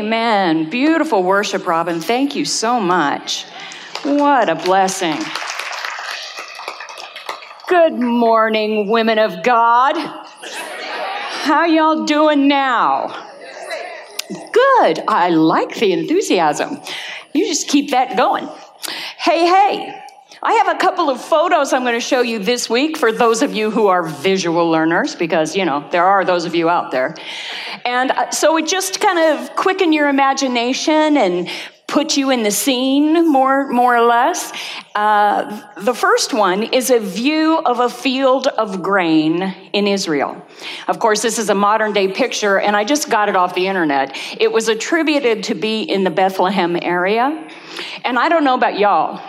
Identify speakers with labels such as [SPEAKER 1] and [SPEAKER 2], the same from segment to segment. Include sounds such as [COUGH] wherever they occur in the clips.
[SPEAKER 1] Amen. Beautiful worship, Robin. Thank you so much. What a blessing. Good morning, women of God. How y'all doing now? Good. I like the enthusiasm. You just keep that going. Hey, hey. I have a couple of photos I'm going to show you this week for those of you who are visual learners, because, you know, there are those of you out there. And uh, so it just kind of quicken your imagination and put you in the scene more, more or less. Uh, the first one is a view of a field of grain in Israel. Of course, this is a modern day picture, and I just got it off the internet. It was attributed to be in the Bethlehem area. And I don't know about y'all,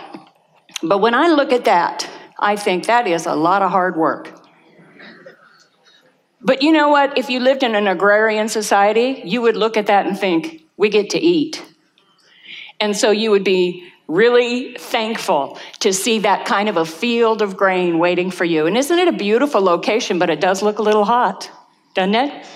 [SPEAKER 1] but when I look at that, I think that is a lot of hard work. But you know what? If you lived in an agrarian society, you would look at that and think, we get to eat. And so you would be really thankful to see that kind of a field of grain waiting for you. And isn't it a beautiful location? But it does look a little hot, doesn't it?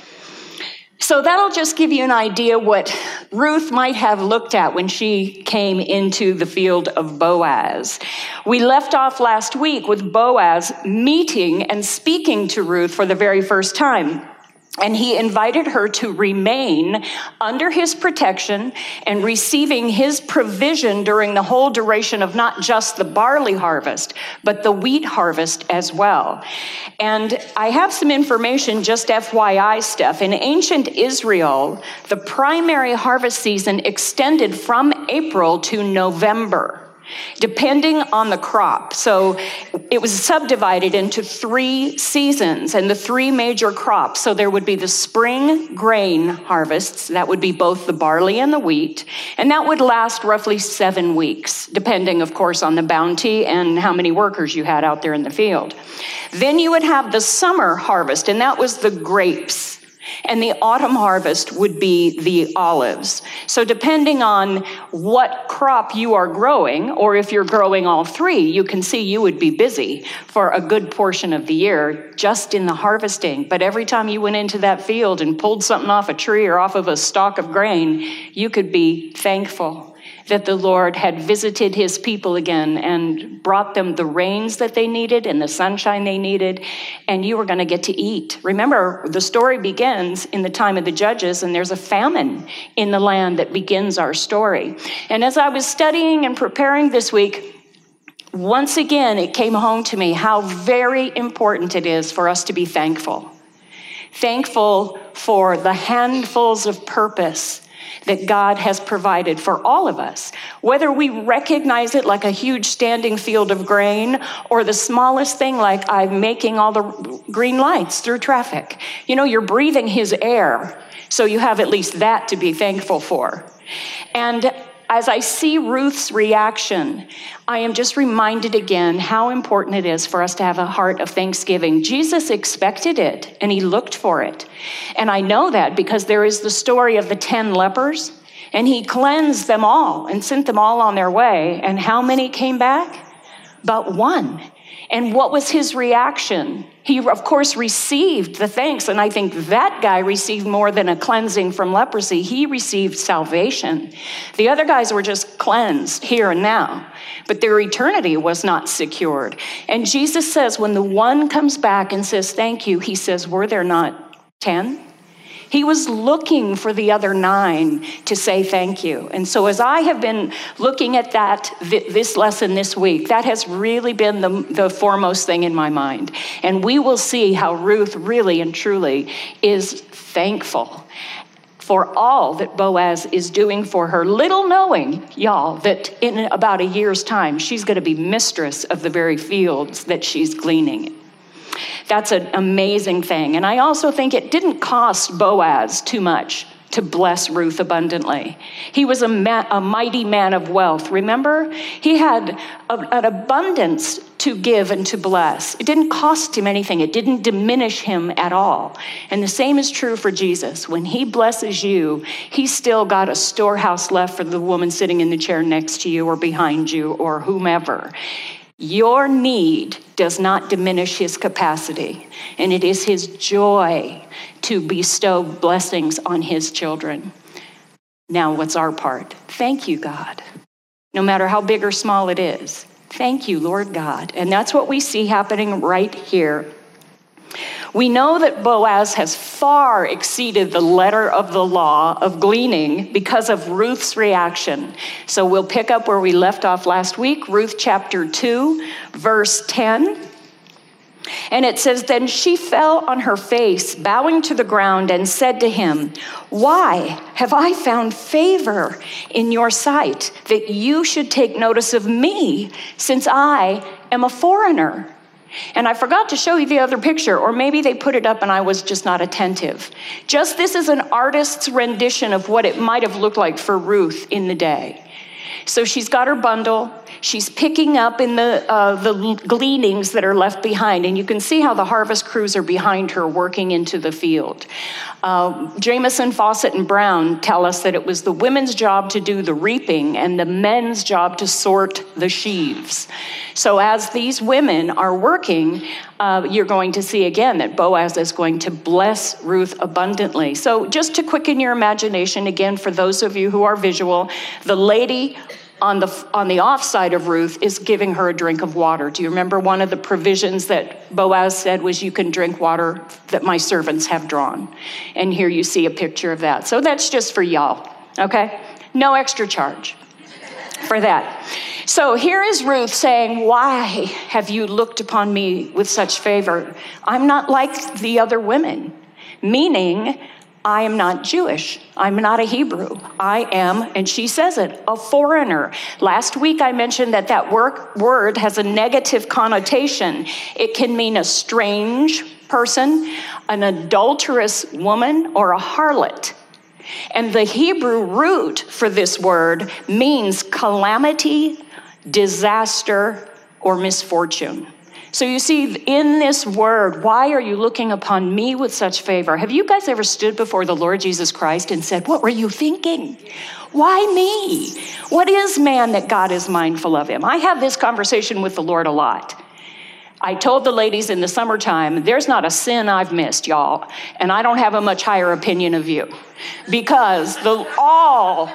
[SPEAKER 1] So that'll just give you an idea what Ruth might have looked at when she came into the field of Boaz. We left off last week with Boaz meeting and speaking to Ruth for the very first time. And he invited her to remain under his protection and receiving his provision during the whole duration of not just the barley harvest, but the wheat harvest as well. And I have some information, just FYI stuff. In ancient Israel, the primary harvest season extended from April to November depending on the crop. So it was subdivided into three seasons and the three major crops. So there would be the spring grain harvests, that would be both the barley and the wheat, and that would last roughly seven weeks, depending, of course, on the bounty and how many workers you had out there in the field. Then you would have the summer harvest, and that was the grapes and the autumn harvest would be the olives. So, depending on what crop you are growing, or if you're growing all three, you can see you would be busy for a good portion of the year just in the harvesting. But every time you went into that field and pulled something off a tree or off of a stalk of grain, you could be thankful that the Lord had visited his people again and brought them the rains that they needed and the sunshine they needed, and you were going to get to eat. Remember, the story begins in the time of the judges, and there's a famine in the land that begins our story. And as I was studying and preparing this week, once again, it came home to me how very important it is for us to be thankful. Thankful for the handfuls of purpose that God has provided for all of us. Whether we recognize it like a huge standing field of grain or the smallest thing like I'm making all the green lights through traffic. You know, you're breathing His air, so you have at least that to be thankful for. And as I see Ruth's reaction, I am just reminded again how important it is for us to have a heart of thanksgiving. Jesus expected it and he looked for it. And I know that because there is the story of the 10 lepers and he cleansed them all and sent them all on their way. And how many came back? But one. And what was his reaction? He, of course, received the thanks. And I think that guy received more than a cleansing from leprosy. He received salvation. The other guys were just cleansed here and now, but their eternity was not secured. And Jesus says, when the one comes back and says, Thank you, he says, Were there not 10? He was looking for the other nine to say thank you. And so, as I have been looking at that, this lesson this week, that has really been the, the foremost thing in my mind. And we will see how Ruth really and truly is thankful for all that Boaz is doing for her, little knowing, y'all, that in about a year's time, she's going to be mistress of the very fields that she's gleaning. That's an amazing thing. And I also think it didn't cost Boaz too much to bless Ruth abundantly. He was a, ma- a mighty man of wealth. Remember? He had a, an abundance to give and to bless. It didn't cost him anything, it didn't diminish him at all. And the same is true for Jesus. When he blesses you, he's still got a storehouse left for the woman sitting in the chair next to you or behind you or whomever. Your need does not diminish his capacity, and it is his joy to bestow blessings on his children. Now, what's our part? Thank you, God. No matter how big or small it is. Thank you, Lord God. And that's what we see happening right here. We know that Boaz has far exceeded the letter of the law of gleaning because of Ruth's reaction. So we'll pick up where we left off last week, Ruth chapter 2, verse 10. And it says, Then she fell on her face, bowing to the ground, and said to him, Why have I found favor in your sight that you should take notice of me, since I am a foreigner? And I forgot to show you the other picture, or maybe they put it up and I was just not attentive. Just this is an artist's rendition of what it might have looked like for Ruth in the day. So she's got her bundle. She's picking up in the, uh, the gleanings that are left behind, and you can see how the harvest crews are behind her working into the field. Uh, Jamieson, Fausset, and Brown tell us that it was the women's job to do the reaping and the men's job to sort the sheaves. So, as these women are working, uh, you're going to see again that Boaz is going to bless Ruth abundantly. So, just to quicken your imagination, again, for those of you who are visual, the lady on the, on the off side of Ruth is giving her a drink of water. Do you remember one of the provisions that Boaz said was, You can drink water that my servants have drawn? And here you see a picture of that. So that's just for y'all, okay? No extra charge for that. So here is Ruth saying, Why have you looked upon me with such favor? I'm not like the other women, meaning, I am not Jewish. I'm not a Hebrew. I am, and she says it, a foreigner. Last week I mentioned that that work, word has a negative connotation. It can mean a strange person, an adulterous woman, or a harlot. And the Hebrew root for this word means calamity, disaster, or misfortune. So you see, in this word, why are you looking upon me with such favor? Have you guys ever stood before the Lord Jesus Christ and said, What were you thinking? Why me? What is man that God is mindful of him? I have this conversation with the Lord a lot. I told the ladies in the summertime, there's not a sin I've missed, y'all, and I don't have a much higher opinion of you because the all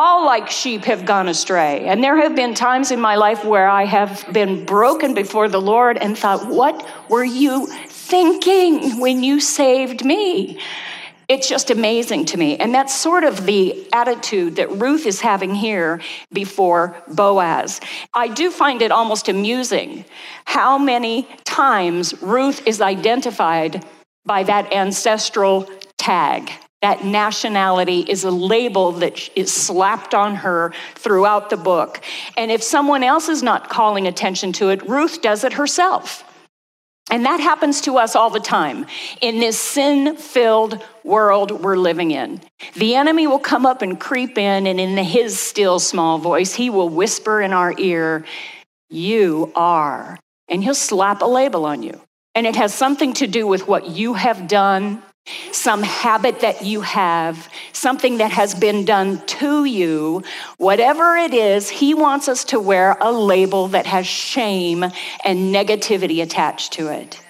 [SPEAKER 1] all like sheep have gone astray. And there have been times in my life where I have been broken before the Lord and thought, What were you thinking when you saved me? It's just amazing to me. And that's sort of the attitude that Ruth is having here before Boaz. I do find it almost amusing how many times Ruth is identified by that ancestral tag. That nationality is a label that is slapped on her throughout the book. And if someone else is not calling attention to it, Ruth does it herself. And that happens to us all the time in this sin filled world we're living in. The enemy will come up and creep in, and in his still small voice, he will whisper in our ear, You are. And he'll slap a label on you. And it has something to do with what you have done some habit that you have, something that has been done to you, whatever it is, he wants us to wear a label that has shame and negativity attached to it.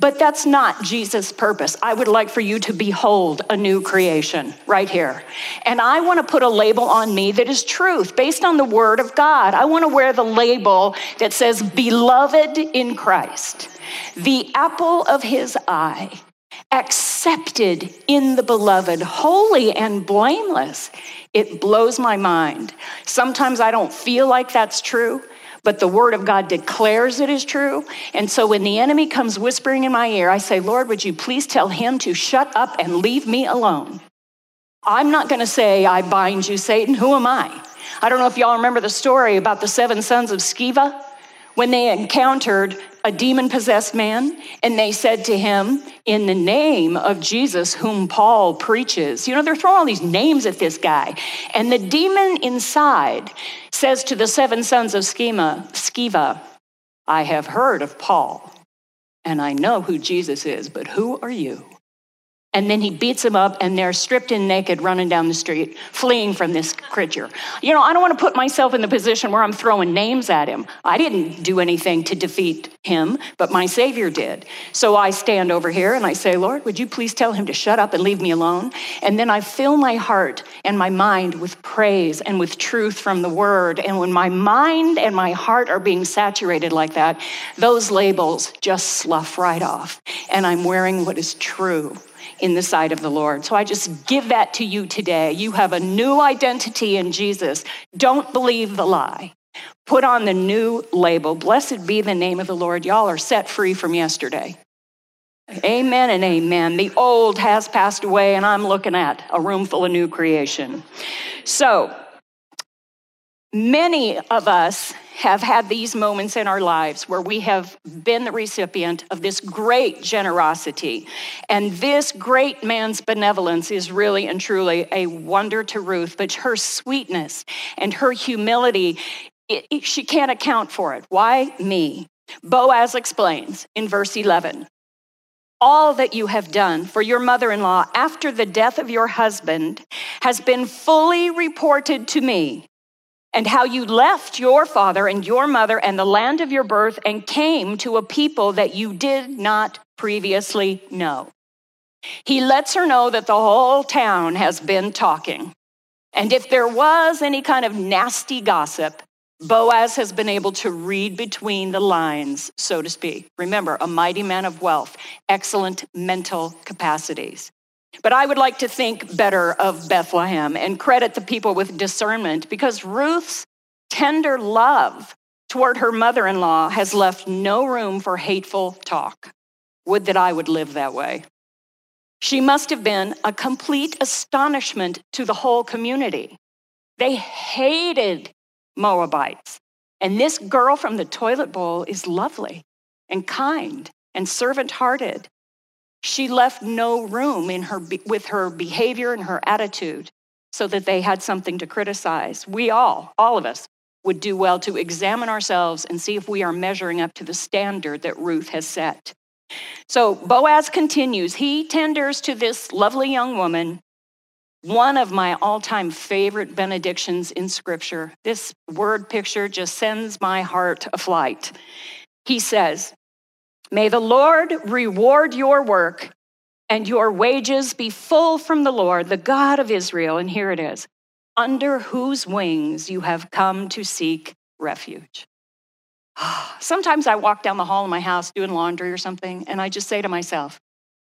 [SPEAKER 1] But that's not Jesus' purpose. I would like for you to behold a new creation right here. And I want to put a label on me that is truth based on the word of God. I want to wear the label that says, Beloved in Christ, the apple of his eye accepted in the beloved, holy and blameless. It blows my mind. Sometimes I don't feel like that's true, but the word of God declares it is true. And so when the enemy comes whispering in my ear, I say, Lord, would you please tell him to shut up and leave me alone? I'm not going to say, I bind you, Satan. Who am I? I don't know if y'all remember the story about the seven sons of Sceva when they encountered a demon possessed man and they said to him, In the name of Jesus, whom Paul preaches. You know, they're throwing all these names at this guy. And the demon inside says to the seven sons of Schema, Sceva, I have heard of Paul and I know who Jesus is, but who are you? And then he beats them up, and they're stripped and naked running down the street, fleeing from this creature. You know, I don't want to put myself in the position where I'm throwing names at him. I didn't do anything to defeat him, but my Savior did. So I stand over here and I say, Lord, would you please tell him to shut up and leave me alone? And then I fill my heart and my mind with praise and with truth from the word. And when my mind and my heart are being saturated like that, those labels just slough right off. And I'm wearing what is true in the sight of the Lord. So I just give that to you today. You have a new identity in Jesus. Don't believe the lie. Put on the new label. Blessed be the name of the Lord. Y'all are set free from yesterday. Amen and amen. The old has passed away, and I'm looking at a room full of new creation. So, many of us have had these moments in our lives where we have been the recipient of this great generosity. And this great man's benevolence is really and truly a wonder to Ruth, but her sweetness and her humility, it, it, she can't account for it. Why me? Boaz explains in verse 11 all that you have done for your mother in law after the death of your husband has been fully reported to me and how you left your father and your mother and the land of your birth and came to a people that you did not previously know. He lets her know that the whole town has been talking. And if there was any kind of nasty gossip, Boaz has been able to read between the lines, so to speak. Remember, a mighty man of wealth, excellent mental capacities. But I would like to think better of Bethlehem and credit the people with discernment because Ruth's tender love toward her mother in law has left no room for hateful talk. Would that I would live that way. She must have been a complete astonishment to the whole community. They hated Moabites. And this girl from the toilet bowl is lovely and kind and servant hearted. She left no room in her, with her behavior and her attitude so that they had something to criticize. We all, all of us, would do well to examine ourselves and see if we are measuring up to the standard that Ruth has set. So Boaz continues. He tenders to this lovely young woman one of my all time favorite benedictions in Scripture. This word picture just sends my heart aflight. He says, May the Lord reward your work and your wages be full from the Lord, the God of Israel. And here it is under whose wings you have come to seek refuge. [SIGHS] Sometimes I walk down the hall in my house doing laundry or something, and I just say to myself,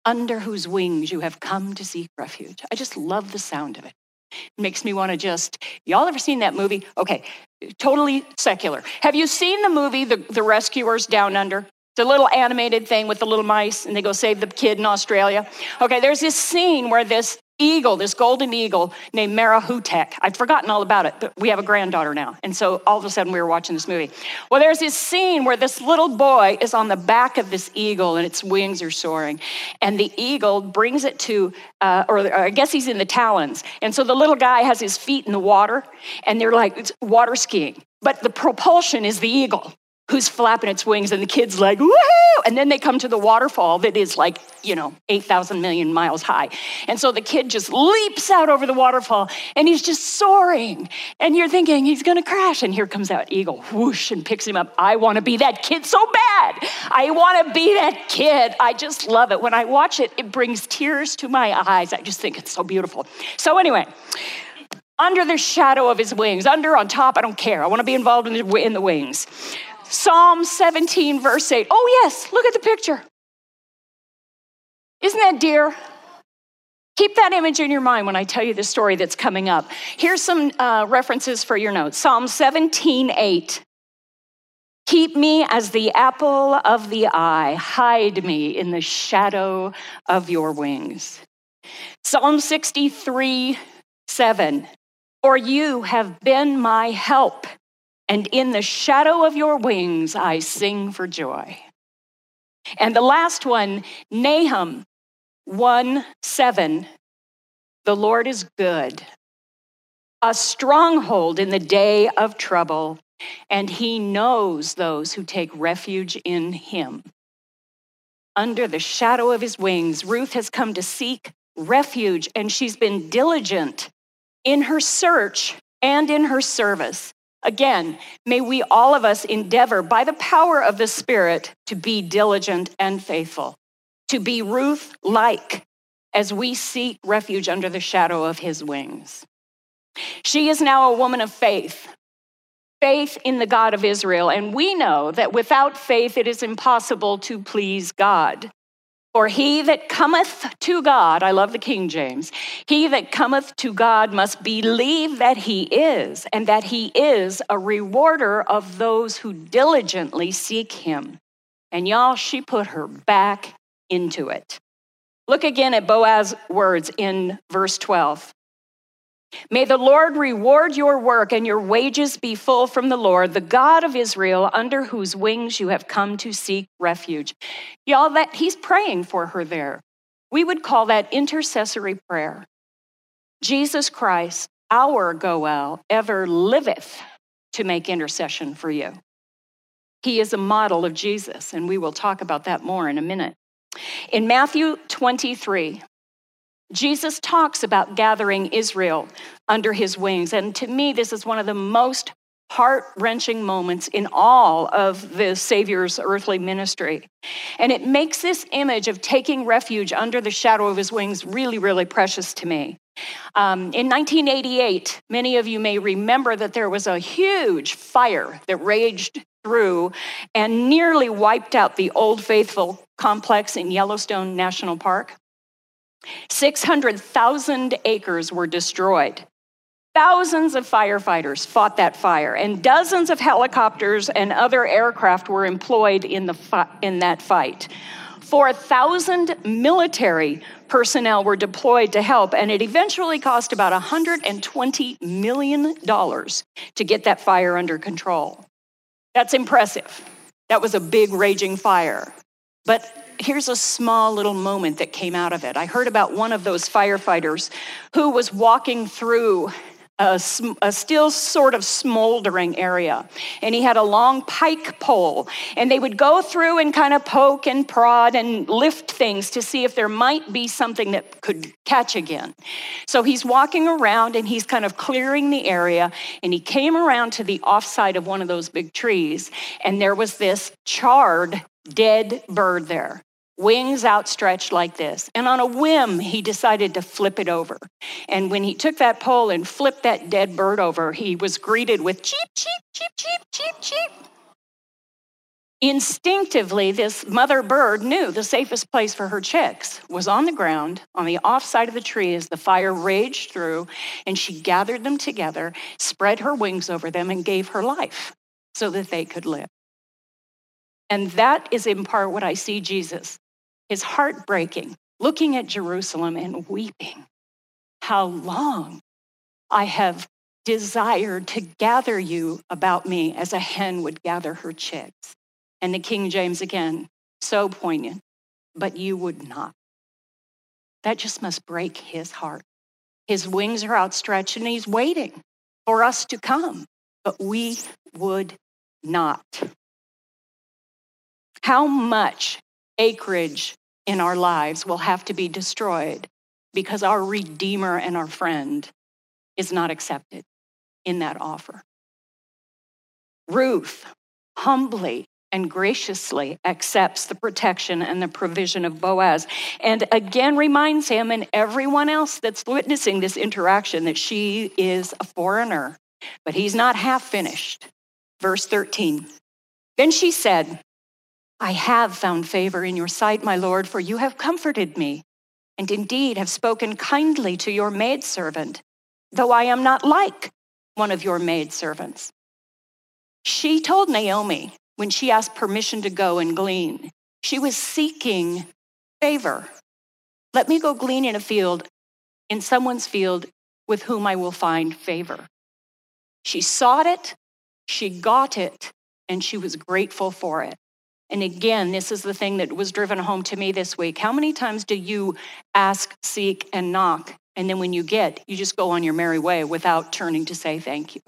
[SPEAKER 1] under whose wings you have come to seek refuge. I just love the sound of it. It makes me want to just, y'all ever seen that movie? Okay, totally secular. Have you seen the movie, The, the Rescuers Down Under? The little animated thing with the little mice, and they go save the kid in Australia. Okay, there's this scene where this eagle, this golden eagle named Mara Marahute. I'd forgotten all about it, but we have a granddaughter now. And so all of a sudden we were watching this movie. Well, there's this scene where this little boy is on the back of this eagle and its wings are soaring. And the eagle brings it to, uh, or, or I guess he's in the talons. And so the little guy has his feet in the water and they're like it's water skiing. But the propulsion is the eagle who's flapping its wings, and the kid's like, woohoo! And then they come to the waterfall that is like, you know, 8,000 million miles high. And so the kid just leaps out over the waterfall and he's just soaring. And you're thinking he's gonna crash. And here comes that eagle, whoosh, and picks him up. I wanna be that kid so bad. I wanna be that kid. I just love it. When I watch it, it brings tears to my eyes. I just think it's so beautiful. So, anyway, under the shadow of his wings, under, on top, I don't care. I wanna be involved in the, in the wings. Psalm 17, verse 8. Oh, yes, look at the picture. Isn't that dear? Keep that image in your mind when I tell you the story that's coming up. Here's some uh, references for your notes Psalm 17, 8. Keep me as the apple of the eye, hide me in the shadow of your wings. Psalm 63, 7. For you have been my help and in the shadow of your wings I sing for joy. And the last one, Nahum 1 7. The Lord is good, a stronghold in the day of trouble, and he knows those who take refuge in him. under the shadow of his wings. Ruth has come to seek refuge, and she's been diligent in her search and in her service. Again, may we all of us endeavor by the power of the Spirit to be diligent and faithful, to be Ruth like as we seek refuge under the shadow of his wings. She is now a woman of faith, faith in the God of Israel, and we know that without faith it is impossible to please God. For he that cometh to God, I love the King James, he that cometh to God must believe that he is, and that he is a rewarder of those who diligently seek him. And y'all, she put her back into it. Look again at Boaz's words in verse 12. May the Lord reward your work and your wages be full from the Lord, the God of Israel, under whose wings you have come to seek refuge. Y'all, that he's praying for her there. We would call that intercessory prayer. Jesus Christ, our Goel, ever liveth to make intercession for you. He is a model of Jesus, and we will talk about that more in a minute. In Matthew 23, Jesus talks about gathering Israel under his wings. And to me, this is one of the most heart wrenching moments in all of the Savior's earthly ministry. And it makes this image of taking refuge under the shadow of his wings really, really precious to me. Um, in 1988, many of you may remember that there was a huge fire that raged through and nearly wiped out the Old Faithful complex in Yellowstone National Park. 600,000 acres were destroyed. Thousands of firefighters fought that fire, and dozens of helicopters and other aircraft were employed in, the fi- in that fight. 4,000 military personnel were deployed to help, and it eventually cost about $120 million to get that fire under control. That's impressive. That was a big raging fire. But here's a small little moment that came out of it. I heard about one of those firefighters who was walking through a, a, still sort of smoldering area. And he had a long pike pole. And they would go through and kind of poke and prod and lift things to see if there might be something that could catch again. So he's walking around and he's kind of clearing the area. And he came around to the offside of one of those big trees. And there was this charred, dead bird there wings outstretched like this. And on a whim, he decided to flip it over. And when he took that pole and flipped that dead bird over, he was greeted with cheep, cheep, cheep, cheep, cheep, cheep. Instinctively, this mother bird knew the safest place for her chicks was on the ground on the off side of the tree as the fire raged through, and she gathered them together, spread her wings over them, and gave her life so that they could live. And that is in part what I see Jesus his heart breaking, looking at Jerusalem and weeping. How long I have desired to gather you about me as a hen would gather her chicks. And the King James again, so poignant, but you would not. That just must break his heart. His wings are outstretched and he's waiting for us to come, but we would not. How much acreage in our lives will have to be destroyed because our Redeemer and our friend is not accepted in that offer. Ruth humbly and graciously accepts the protection and the provision of Boaz, and again reminds him and everyone else that's witnessing this interaction that she is a foreigner, but he's not half finished. Verse 13. Then she said, I have found favor in your sight, my Lord, for you have comforted me, and indeed have spoken kindly to your maidservant, though I am not like one of your maidservants. She told Naomi when she asked permission to go and glean, she was seeking favor. Let me go glean in a field, in someone's field with whom I will find favor. She sought it, she got it, and she was grateful for it. And again, this is the thing that was driven home to me this week. How many times do you ask, seek, and knock? And then when you get, you just go on your merry way without turning to say thank you.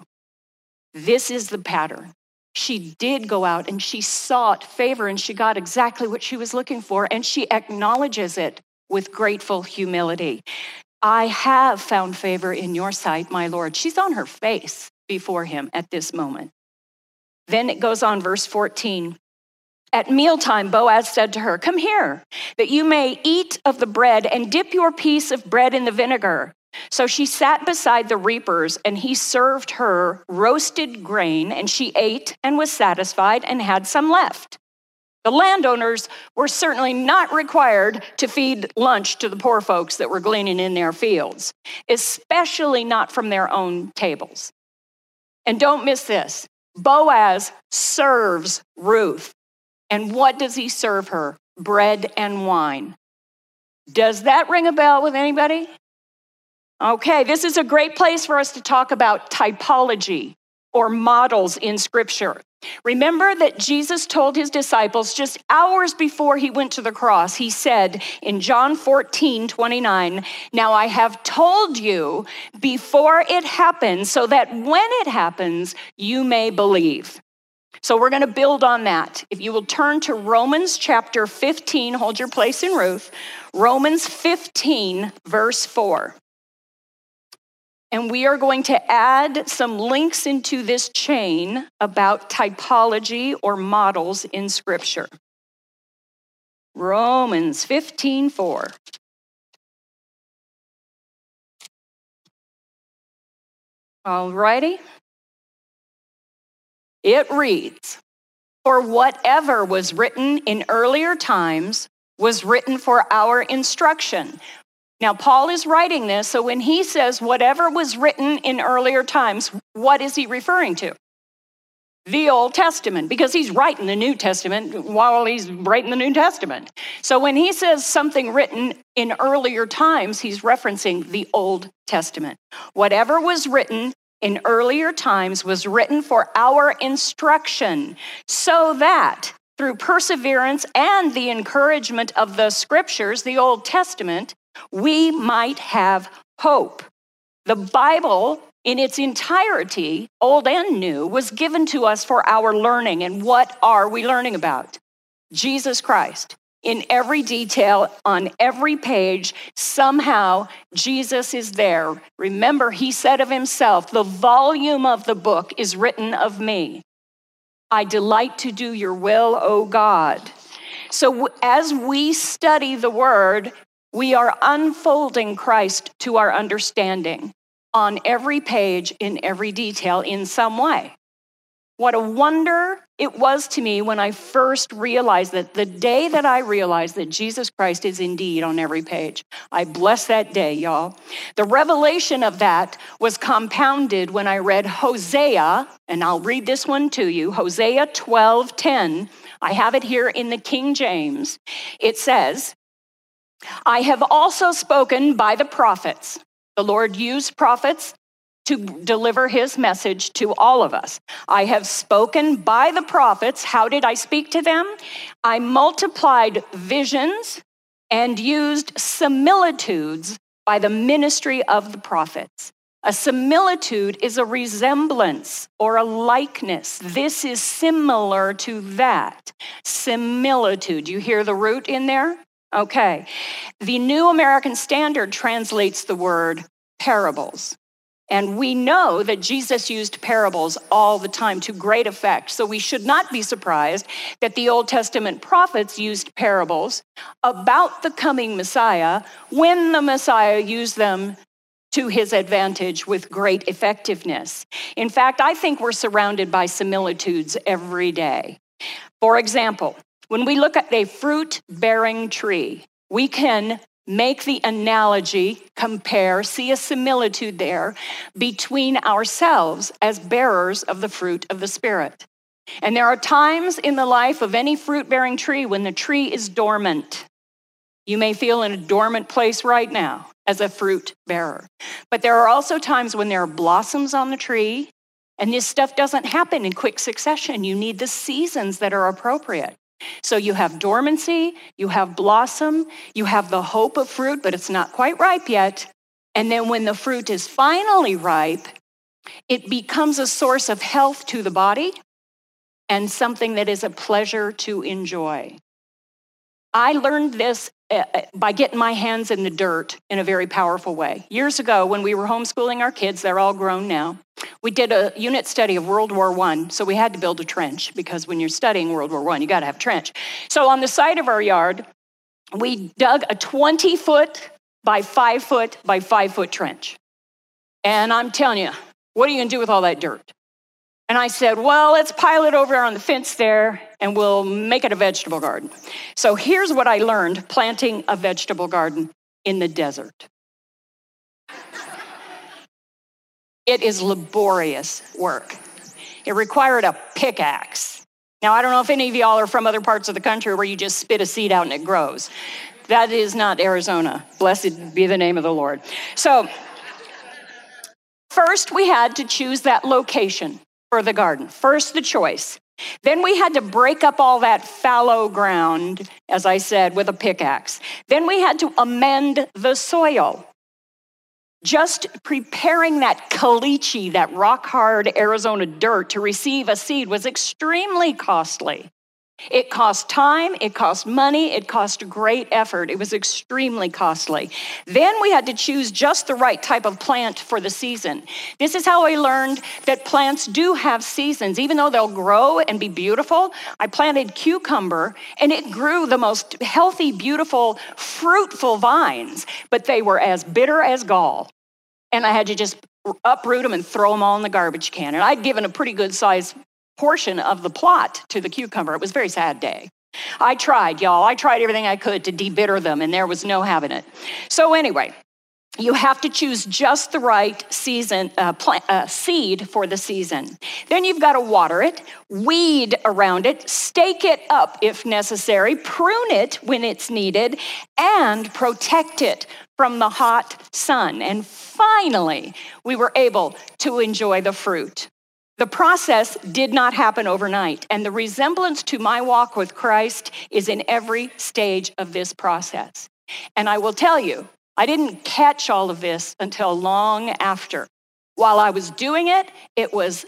[SPEAKER 1] This is the pattern. she did go out and she sought favor and she got exactly what she was looking for and she acknowledges it with grateful humility. I have found favor in your sight, my Lord. She's on her face before him at this moment. Then it goes on, verse 14. At mealtime, Boaz said to her, Come here, that you may eat of the bread and dip your piece of bread in the vinegar. So she sat beside the reapers, and he served her roasted grain, and she ate and was satisfied and had some left. The landowners were certainly not required to feed lunch to the poor folks that were gleaning in their fields, especially not from their own tables. And don't miss this Boaz serves Ruth. And what does he serve her? Bread and wine. Does that ring a bell with anybody? Okay, this is a great place for us to talk about typology or models in Scripture. Remember that Jesus told his disciples just hours before he went to the cross, he said in John 14, 29, Now I have told you before it happens, so that when it happens, you may believe. So we're going to build on that. If you will turn to Romans chapter 15, hold your place in Ruth, Romans 15, verse 4. And we are going to add some links into this chain about typology or models in Scripture. Romans 15 4. All righty. It reads For whatever was written in earlier times was written for our instruction now, Paul is writing this, so when he says whatever was written in earlier times, what is he referring to? The Old Testament, because he's writing the New Testament while he's writing the New Testament. So when he says something written in earlier times, he's referencing the Old Testament. Whatever was written in earlier times was written for our instruction, so that through perseverance and the encouragement of the scriptures, the Old Testament, we might have hope. The Bible, in its entirety, old and new, was given to us for our learning. And what are we learning about? Jesus Christ. In every detail, on every page, somehow Jesus is there. Remember, he said of himself, The volume of the book is written of me. I delight to do your will, O God. So, as we study the word, we are unfolding Christ to our understanding on every page, in every detail, in some way. What a wonder it was to me when I first realized that the day that I realized that Jesus Christ is indeed on every page. I bless that day, y'all. The revelation of that was compounded when I read Hosea, and I'll read this one to you Hosea 12 10. I have it here in the King James. It says, I have also spoken by the prophets. The Lord used prophets to deliver his message to all of us. I have spoken by the prophets. How did I speak to them? I multiplied visions and used similitudes by the ministry of the prophets. A similitude is a resemblance or a likeness. This is similar to that. Similitude. You hear the root in there? Okay. The New American Standard translates the word parables. And we know that Jesus used parables all the time to great effect. So we should not be surprised that the Old Testament prophets used parables about the coming Messiah when the Messiah used them to his advantage with great effectiveness. In fact, I think we're surrounded by similitudes every day. For example, when we look at a fruit bearing tree, we can make the analogy, compare, see a similitude there between ourselves as bearers of the fruit of the Spirit. And there are times in the life of any fruit bearing tree when the tree is dormant. You may feel in a dormant place right now as a fruit bearer. But there are also times when there are blossoms on the tree, and this stuff doesn't happen in quick succession. You need the seasons that are appropriate. So you have dormancy, you have blossom, you have the hope of fruit, but it's not quite ripe yet. And then when the fruit is finally ripe, it becomes a source of health to the body and something that is a pleasure to enjoy. I learned this uh, uh, by getting my hands in the dirt in a very powerful way. Years ago, when we were homeschooling our kids, they're all grown now, we did a unit study of World War I, so we had to build a trench because when you're studying World War I, you got to have a trench. So on the side of our yard, we dug a 20 foot by five foot by five foot trench. And I'm telling you, what are you going to do with all that dirt? And I said, well, let's pile it over on the fence there and we'll make it a vegetable garden. So here's what I learned planting a vegetable garden in the desert. it is laborious work. It required a pickaxe. Now, I don't know if any of y'all are from other parts of the country where you just spit a seed out and it grows. That is not Arizona. Blessed be the name of the Lord. So, first we had to choose that location for the garden. First, the choice. Then we had to break up all that fallow ground, as I said, with a pickaxe. Then we had to amend the soil. Just preparing that caliche, that rock hard Arizona dirt to receive a seed was extremely costly. It cost time, it cost money, it cost great effort. It was extremely costly. Then we had to choose just the right type of plant for the season. This is how I learned that plants do have seasons, even though they'll grow and be beautiful. I planted cucumber and it grew the most healthy, beautiful, fruitful vines, but they were as bitter as gall. And I had to just uproot them and throw them all in the garbage can. And I'd given a pretty good size portion of the plot to the cucumber. It was a very sad day. I tried, y'all. I tried everything I could to debitter them, and there was no having it. So, anyway, you have to choose just the right season uh, plant, uh, seed for the season. Then you've got to water it, weed around it, stake it up if necessary, prune it when it's needed, and protect it from the hot sun. And finally, we were able to enjoy the fruit. The process did not happen overnight, and the resemblance to my walk with Christ is in every stage of this process. And I will tell you, I didn't catch all of this until long after. While I was doing it, it was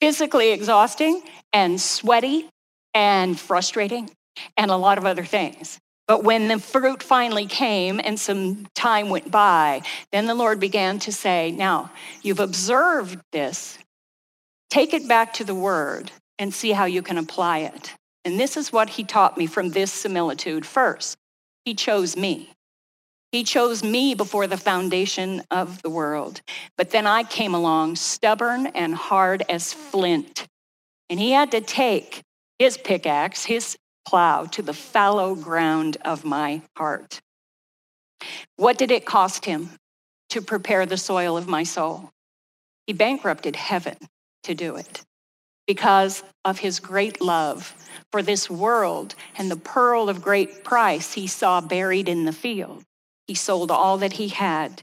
[SPEAKER 1] physically exhausting and sweaty and frustrating and a lot of other things. But when the fruit finally came and some time went by, then the Lord began to say, Now, you've observed this, Take it back to the word and see how you can apply it. And this is what he taught me from this similitude. First, he chose me. He chose me before the foundation of the world. But then I came along stubborn and hard as flint. And he had to take his pickaxe, his plow, to the fallow ground of my heart. What did it cost him to prepare the soil of my soul? He bankrupted heaven to do it because of his great love for this world and the pearl of great price he saw buried in the field. He sold all that he had.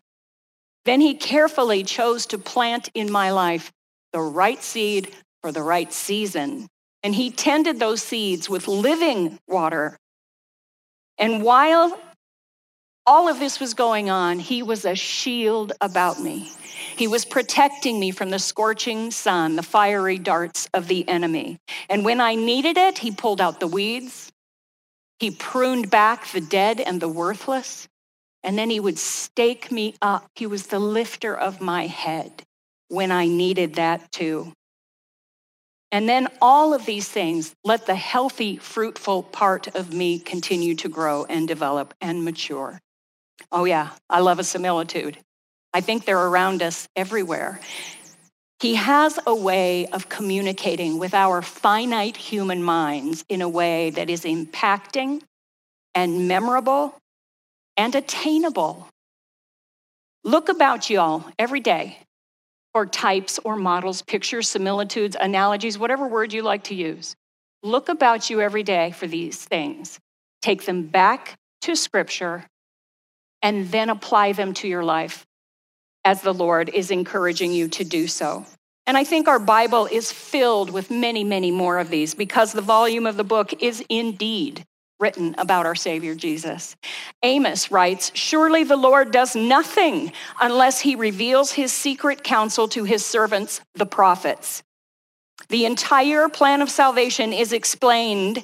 [SPEAKER 1] Then he carefully chose to plant in my life the right seed for the right season. And he tended those seeds with living water. And while all of this was going on, he was a shield about me. He was protecting me from the scorching sun, the fiery darts of the enemy. And when I needed it, he pulled out the weeds. He pruned back the dead and the worthless. And then he would stake me up. He was the lifter of my head when I needed that too. And then all of these things, let the healthy, fruitful part of me continue to grow and develop and mature. Oh, yeah, I love a similitude. I think they're around us everywhere. He has a way of communicating with our finite human minds in a way that is impacting and memorable and attainable. Look about y'all every day for types or models, pictures, similitudes, analogies, whatever word you like to use. Look about you every day for these things. Take them back to Scripture and then apply them to your life as the Lord is encouraging you to do so. And I think our Bible is filled with many, many more of these because the volume of the book is indeed written about our Savior Jesus. Amos writes Surely the Lord does nothing unless he reveals his secret counsel to his servants, the prophets. The entire plan of salvation is explained,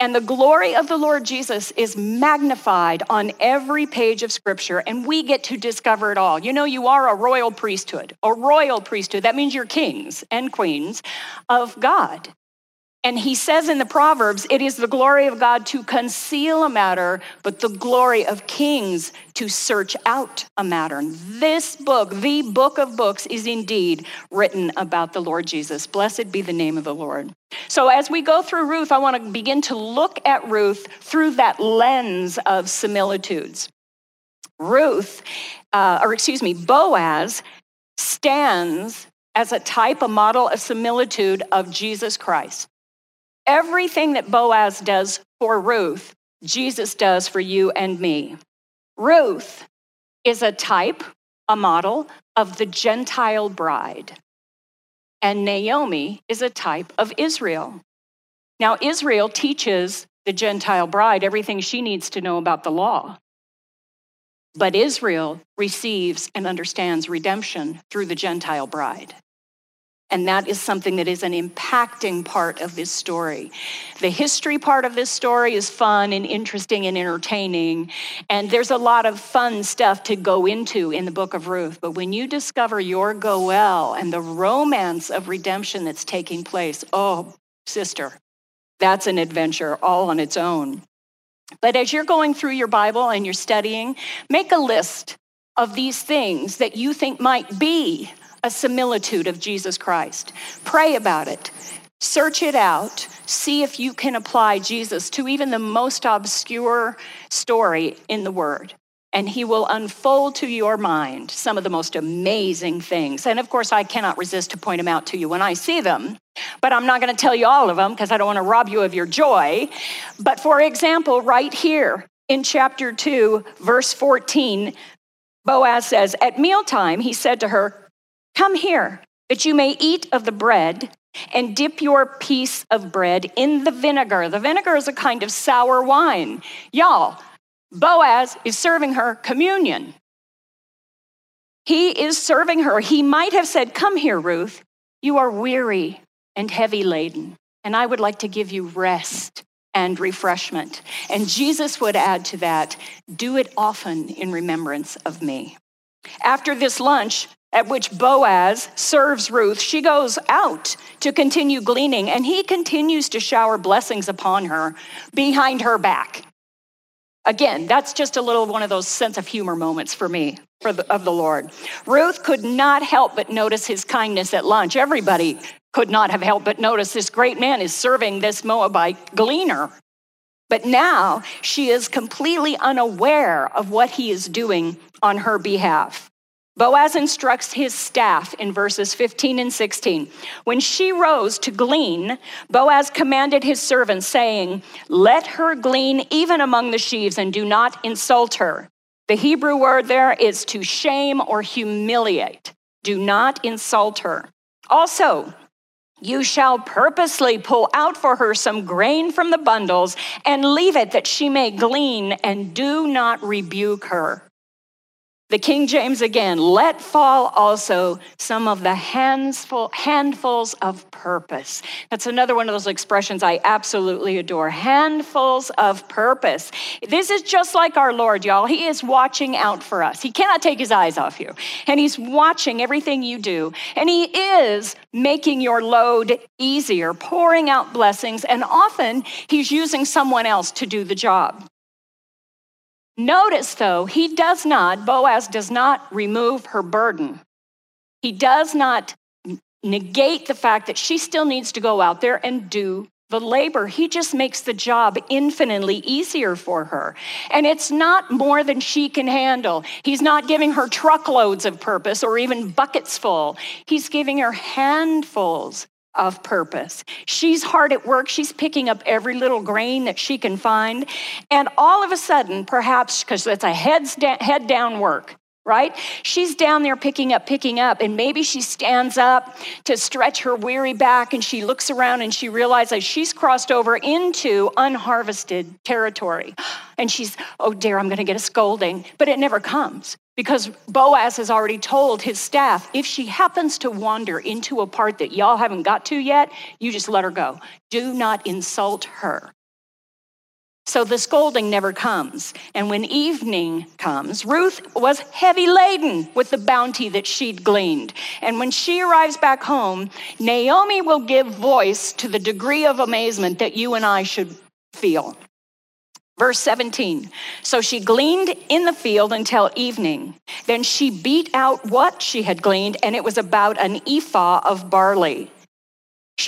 [SPEAKER 1] and the glory of the Lord Jesus is magnified on every page of Scripture, and we get to discover it all. You know, you are a royal priesthood, a royal priesthood. That means you're kings and queens of God. And he says in the Proverbs, it is the glory of God to conceal a matter, but the glory of kings to search out a matter. And this book, the book of books, is indeed written about the Lord Jesus. Blessed be the name of the Lord. So, as we go through Ruth, I want to begin to look at Ruth through that lens of similitudes. Ruth, uh, or excuse me, Boaz stands as a type, a model, a similitude of Jesus Christ. Everything that Boaz does for Ruth, Jesus does for you and me. Ruth is a type, a model of the Gentile bride. And Naomi is a type of Israel. Now, Israel teaches the Gentile bride everything she needs to know about the law. But Israel receives and understands redemption through the Gentile bride. And that is something that is an impacting part of this story. The history part of this story is fun and interesting and entertaining. And there's a lot of fun stuff to go into in the book of Ruth. But when you discover your Goel and the romance of redemption that's taking place, oh, sister, that's an adventure all on its own. But as you're going through your Bible and you're studying, make a list of these things that you think might be a similitude of Jesus Christ. Pray about it. Search it out. See if you can apply Jesus to even the most obscure story in the Word. And he will unfold to your mind some of the most amazing things. And of course, I cannot resist to point them out to you when I see them. But I'm not going to tell you all of them because I don't want to rob you of your joy. But for example, right here in chapter 2, verse 14, Boaz says, At mealtime, he said to her, Come here, that you may eat of the bread and dip your piece of bread in the vinegar. The vinegar is a kind of sour wine. Y'all, Boaz is serving her communion. He is serving her. He might have said, Come here, Ruth. You are weary and heavy laden, and I would like to give you rest and refreshment. And Jesus would add to that, Do it often in remembrance of me. After this lunch, at which Boaz serves Ruth, she goes out to continue gleaning, and he continues to shower blessings upon her behind her back. Again, that's just a little one of those sense of humor moments for me for the, of the Lord. Ruth could not help but notice his kindness at lunch. Everybody could not have helped but notice this great man is serving this Moabite gleaner. But now she is completely unaware of what he is doing on her behalf. Boaz instructs his staff in verses 15 and 16. When she rose to glean, Boaz commanded his servants, saying, Let her glean even among the sheaves and do not insult her. The Hebrew word there is to shame or humiliate. Do not insult her. Also, you shall purposely pull out for her some grain from the bundles and leave it that she may glean, and do not rebuke her. The King James again, let fall also some of the handsful, handfuls of purpose. That's another one of those expressions I absolutely adore. Handfuls of purpose. This is just like our Lord, y'all. He is watching out for us. He cannot take his eyes off you. And He's watching everything you do. And He is making your load easier, pouring out blessings. And often He's using someone else to do the job. Notice, though, he does not, Boaz does not remove her burden. He does not negate the fact that she still needs to go out there and do the labor. He just makes the job infinitely easier for her. And it's not more than she can handle. He's not giving her truckloads of purpose or even buckets full. He's giving her handfuls of purpose. She's hard at work. She's picking up every little grain that she can find. And all of a sudden, perhaps because it's a heads da- head down work, right? She's down there picking up, picking up, and maybe she stands up to stretch her weary back and she looks around and she realizes she's crossed over into unharvested territory. And she's, oh dear, I'm going to get a scolding. But it never comes because Boaz has already told his staff if she happens to wander into a part that y'all haven't got to yet, you just let her go. Do not insult her. So the scolding never comes. And when evening comes, Ruth was heavy laden with the bounty that she'd gleaned. And when she arrives back home, Naomi will give voice to the degree of amazement that you and I should feel. Verse 17. So she gleaned in the field until evening. Then she beat out what she had gleaned, and it was about an ephah of barley.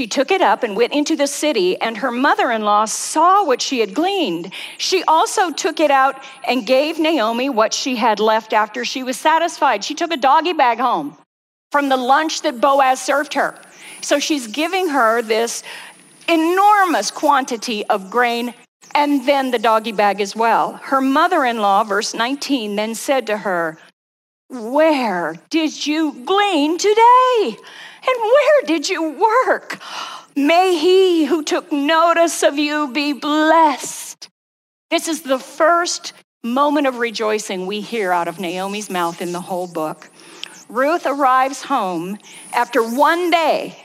[SPEAKER 1] She took it up and went into the city, and her mother in law saw what she had gleaned. She also took it out and gave Naomi what she had left after she was satisfied. She took a doggy bag home from the lunch that Boaz served her. So she's giving her this enormous quantity of grain and then the doggy bag as well. Her mother in law, verse 19, then said to her, Where did you glean today? And where did you work? May he who took notice of you be blessed. This is the first moment of rejoicing we hear out of Naomi's mouth in the whole book. Ruth arrives home after one day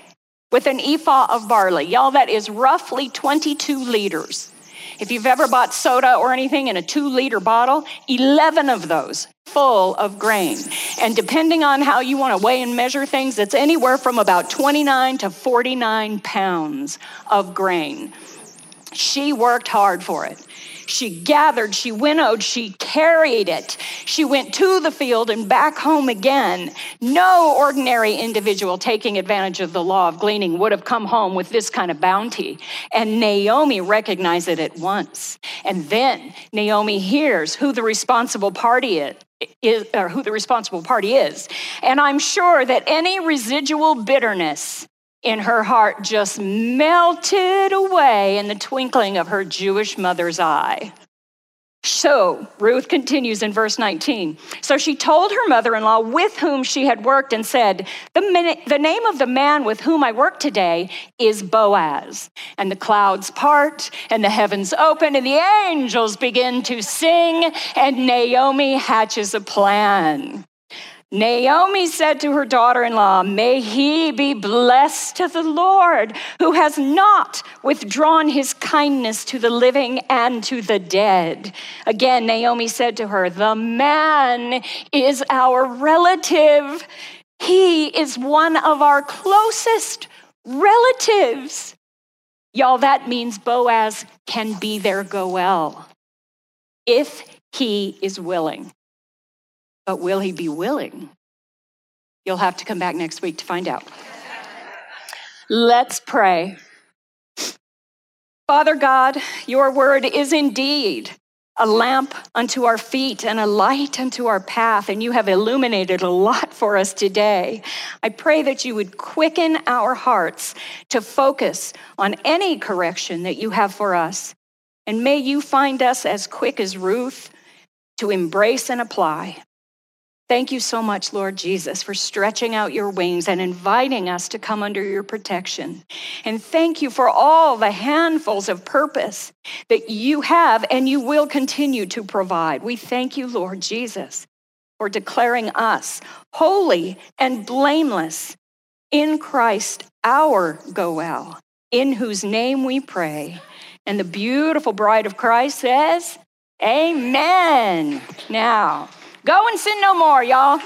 [SPEAKER 1] with an ephah of barley. Y'all, that is roughly 22 liters. If you've ever bought soda or anything in a two liter bottle, 11 of those full of grain. And depending on how you want to weigh and measure things, it's anywhere from about 29 to 49 pounds of grain. She worked hard for it. She gathered, she winnowed, she carried it. She went to the field and back home again. No ordinary individual taking advantage of the law of gleaning would have come home with this kind of bounty. And Naomi recognized it at once. And then Naomi hears who the responsible party is. Is, or who the responsible party is. And I'm sure that any residual bitterness in her heart just melted away in the twinkling of her Jewish mother's eye. So, Ruth continues in verse 19. So she told her mother in law with whom she had worked and said, the, the name of the man with whom I work today is Boaz. And the clouds part, and the heavens open, and the angels begin to sing, and Naomi hatches a plan. Naomi said to her daughter in law, May he be blessed to the Lord, who has not withdrawn his kindness to the living and to the dead. Again, Naomi said to her, The man is our relative. He is one of our closest relatives. Y'all, that means Boaz can be their Goel if he is willing. But will he be willing? You'll have to come back next week to find out. Let's pray. Father God, your word is indeed a lamp unto our feet and a light unto our path, and you have illuminated a lot for us today. I pray that you would quicken our hearts to focus on any correction that you have for us. And may you find us as quick as Ruth to embrace and apply. Thank you so much, Lord Jesus, for stretching out your wings and inviting us to come under your protection. And thank you for all the handfuls of purpose that you have and you will continue to provide. We thank you, Lord Jesus, for declaring us holy and blameless in Christ, our Goel, in whose name we pray. And the beautiful bride of Christ says, Amen. Now, Go and sin no more, y'all.